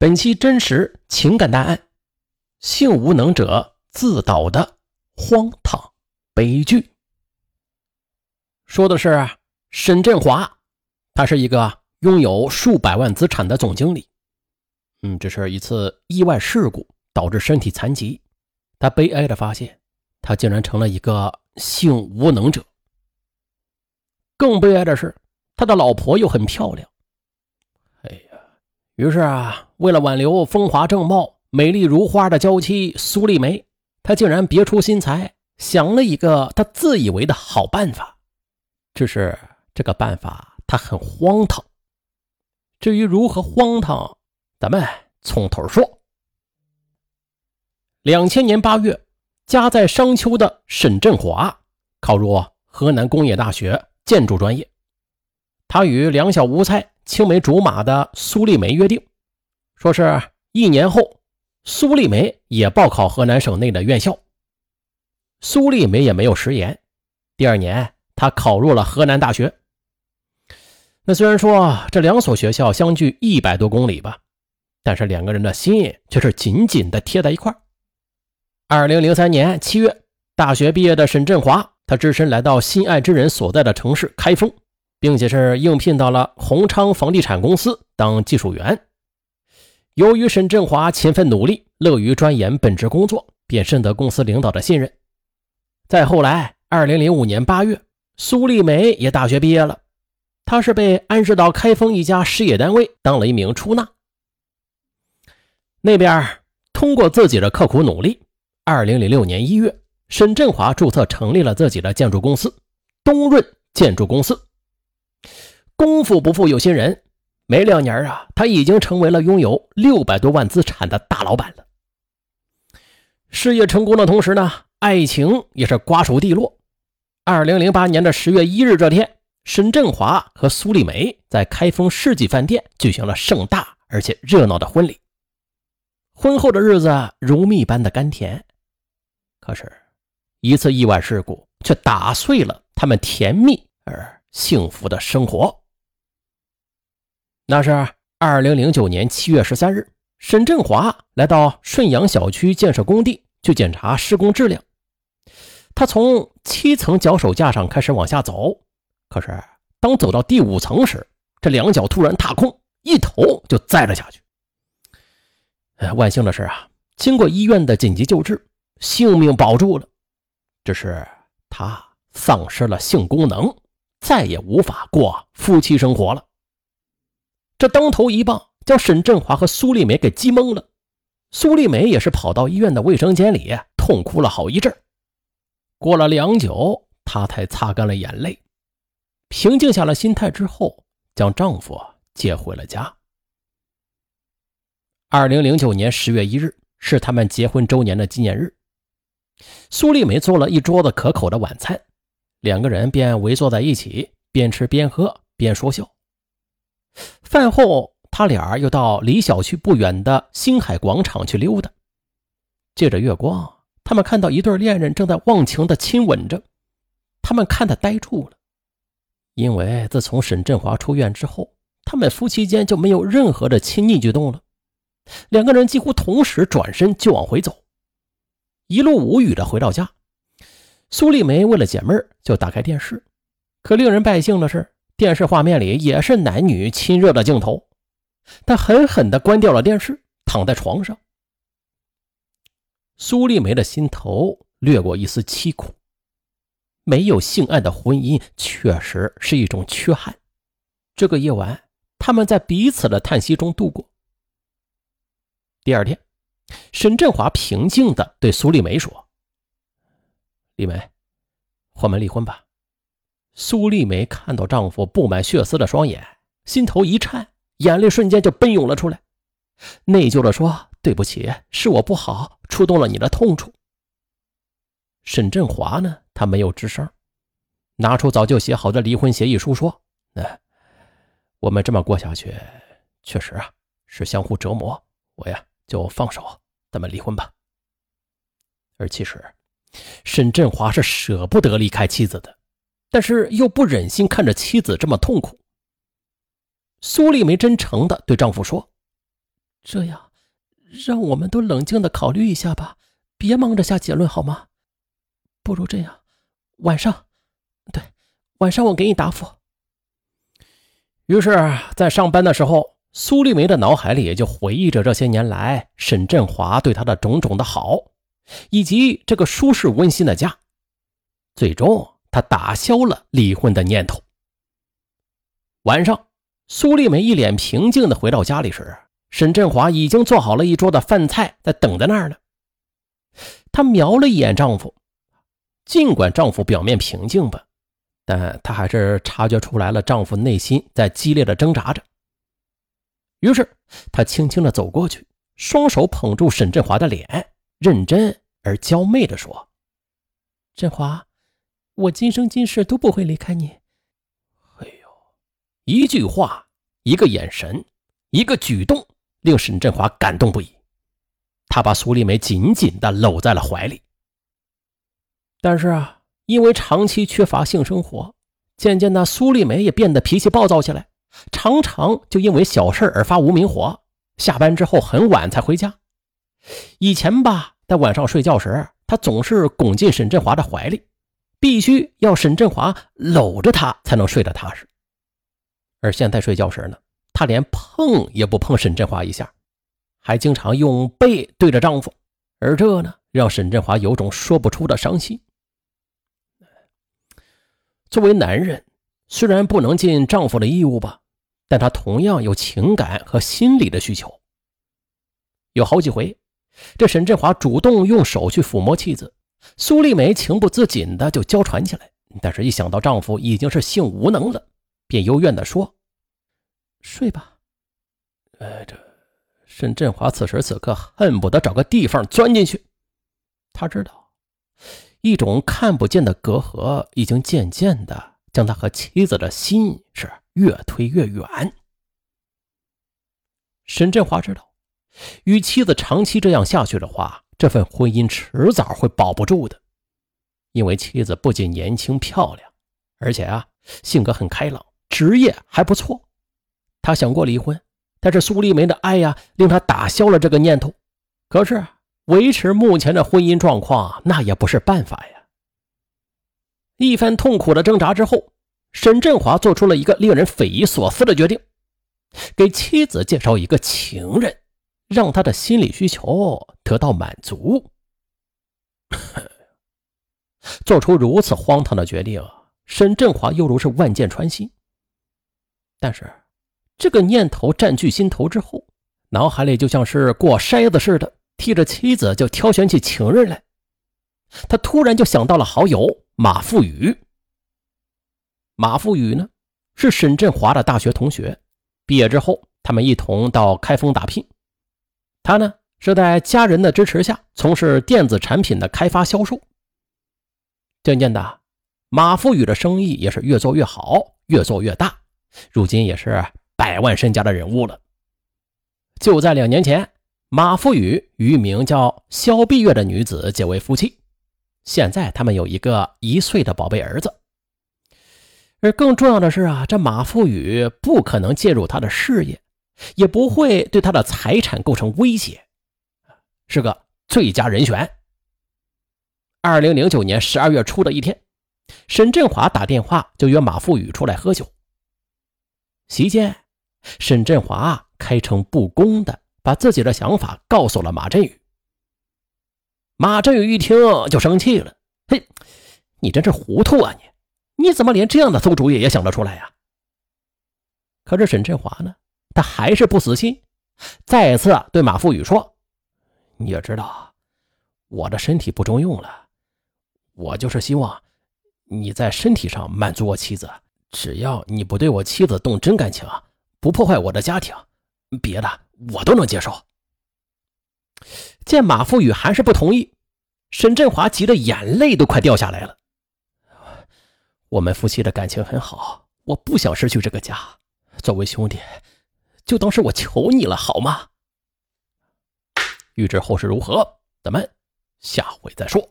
本期真实情感大案：性无能者自导的荒唐悲剧。说的是沈振华，他是一个拥有数百万资产的总经理。嗯，这是一次意外事故导致身体残疾，他悲哀的发现，他竟然成了一个性无能者。更悲哀的是，他的老婆又很漂亮。于是啊，为了挽留风华正茂、美丽如花的娇妻苏丽梅，他竟然别出心裁，想了一个他自以为的好办法。只是这个办法他很荒唐。至于如何荒唐，咱们从头说。两千年八月，家在商丘的沈振华考入河南工业大学建筑专业，他与两小无猜。青梅竹马的苏丽梅约定，说是一年后，苏丽梅也报考河南省内的院校。苏丽梅也没有食言，第二年她考入了河南大学。那虽然说这两所学校相距一百多公里吧，但是两个人的心却是紧紧的贴在一块二零零三年七月，大学毕业的沈振华，他只身来到心爱之人所在的城市开封。并且是应聘到了宏昌房地产公司当技术员。由于沈振华勤奋努力，乐于钻研本职工作，便深得公司领导的信任。再后来，二零零五年八月，苏丽梅也大学毕业了，她是被安置到开封一家事业单位当了一名出纳。那边通过自己的刻苦努力，二零零六年一月，沈振华注册成立了自己的建筑公司——东润建筑公司。功夫不负有心人，没两年啊，他已经成为了拥有六百多万资产的大老板了。事业成功的同时呢，爱情也是瓜熟蒂落。二零零八年的十月一日这天，沈振华和苏丽梅在开封世纪饭店举行了盛大而且热闹的婚礼。婚后的日子如蜜般的甘甜，可是，一次意外事故却打碎了他们甜蜜而幸福的生活。那是二零零九年七月十三日，沈振华来到顺阳小区建设工地去检查施工质量。他从七层脚手架上开始往下走，可是当走到第五层时，这两脚突然踏空，一头就栽了下去。哎万幸的是啊，经过医院的紧急救治，性命保住了。只是他丧失了性功能，再也无法过夫妻生活了。这当头一棒将沈振华和苏丽梅给击懵了，苏丽梅也是跑到医院的卫生间里痛哭了好一阵。过了良久，她才擦干了眼泪，平静下了心态之后，将丈夫接回了家。二零零九年十月一日是他们结婚周年的纪念日，苏丽梅做了一桌子可口的晚餐，两个人便围坐在一起，边吃边喝边说笑。饭后，他俩又到离小区不远的星海广场去溜达。借着月光，他们看到一对恋人正在忘情的亲吻着。他们看得呆住了，因为自从沈振华出院之后，他们夫妻间就没有任何的亲昵举动了。两个人几乎同时转身就往回走，一路无语的回到家。苏丽梅为了解闷就打开电视，可令人败兴的是。电视画面里也是男女亲热的镜头，她狠狠地关掉了电视，躺在床上。苏丽梅的心头掠过一丝凄苦，没有性爱的婚姻确实是一种缺憾。这个夜晚，他们在彼此的叹息中度过。第二天，沈振华平静地对苏丽梅说：“丽梅，我们离婚吧。”苏丽梅看到丈夫布满血丝的双眼，心头一颤，眼泪瞬间就奔涌了出来，内疚地说：“对不起，是我不好，触动了你的痛处。”沈振华呢，他没有吱声，拿出早就写好的离婚协议书，说：“那我们这么过下去，确实啊是相互折磨，我呀就放手，咱们离婚吧。”而其实，沈振华是舍不得离开妻子的。但是又不忍心看着妻子这么痛苦。苏丽梅真诚地对丈夫说：“这样，让我们都冷静的考虑一下吧，别忙着下结论好吗？不如这样，晚上，对，晚上我给你答复。于是，在上班的时候，苏丽梅的脑海里也就回忆着这些年来沈振华对她的种种的好，以及这个舒适温馨的家。最终，她打消了离婚的念头。晚上，苏丽梅一脸平静的回到家里时，沈振华已经做好了一桌的饭菜，在等在那儿呢。她瞄了一眼丈夫，尽管丈夫表面平静吧。但她还是察觉出来了，丈夫内心在激烈的挣扎着。于是，她轻轻的走过去，双手捧住沈振华的脸，认真而娇媚的说：“振华，我今生今世都不会离开你。”哎呦，一句话，一个眼神，一个举动，令沈振华感动不已。他把苏丽梅紧紧的搂在了怀里。但是啊。因为长期缺乏性生活，渐渐的苏丽梅也变得脾气暴躁起来，常常就因为小事而发无名火。下班之后很晚才回家。以前吧，在晚上睡觉时，她总是拱进沈振华的怀里，必须要沈振华搂着她才能睡得踏实。而现在睡觉时呢，她连碰也不碰沈振华一下，还经常用背对着丈夫，而这呢，让沈振华有种说不出的伤心。作为男人，虽然不能尽丈夫的义务吧，但他同样有情感和心理的需求。有好几回，这沈振华主动用手去抚摸妻子，苏丽梅情不自禁的就娇喘起来。但是，一想到丈夫已经是性无能了，便幽怨的说：“睡吧。”呃，这沈振华此时此刻恨不得找个地方钻进去。他知道。一种看不见的隔阂，已经渐渐的将他和妻子的心是越推越远。沈振华知道，与妻子长期这样下去的话，这份婚姻迟早会保不住的。因为妻子不仅年轻漂亮，而且啊，性格很开朗，职业还不错。他想过离婚，但是苏丽梅的爱呀，令他打消了这个念头。可是。维持目前的婚姻状况，那也不是办法呀。一番痛苦的挣扎之后，沈振华做出了一个令人匪夷所思的决定：给妻子介绍一个情人，让他的心理需求得到满足。做出如此荒唐的决定，沈振华犹如是万箭穿心。但是，这个念头占据心头之后，脑海里就像是过筛子似的。替着妻子就挑选起情人来，他突然就想到了好友马富宇。马富宇呢，是沈振华的大学同学，毕业之后他们一同到开封打拼。他呢是在家人的支持下从事电子产品的开发销售。渐渐的，马富宇的生意也是越做越好，越做越大，如今也是百万身家的人物了。就在两年前。马富宇与一名叫肖碧月的女子结为夫妻，现在他们有一个一岁的宝贝儿子。而更重要的是啊，这马富宇不可能介入他的事业，也不会对他的财产构成威胁，是个最佳人选。二零零九年十二月初的一天，沈振华打电话就约马富宇出来喝酒。席间，沈振华开诚布公的。把自己的想法告诉了马振宇。马振宇一听就生气了：“嘿，你真是糊涂啊！你你怎么连这样的馊主意也想得出来呀？”可是沈振华呢，他还是不死心，再次对马富宇说：“你也知道，我的身体不中用了，我就是希望你在身体上满足我妻子，只要你不对我妻子动真感情，不破坏我的家庭，别的。”我都能接受。见马富宇还是不同意，沈振华急得眼泪都快掉下来了。我们夫妻的感情很好，我不想失去这个家。作为兄弟，就当是我求你了，好吗？欲知后事如何，咱们下回再说。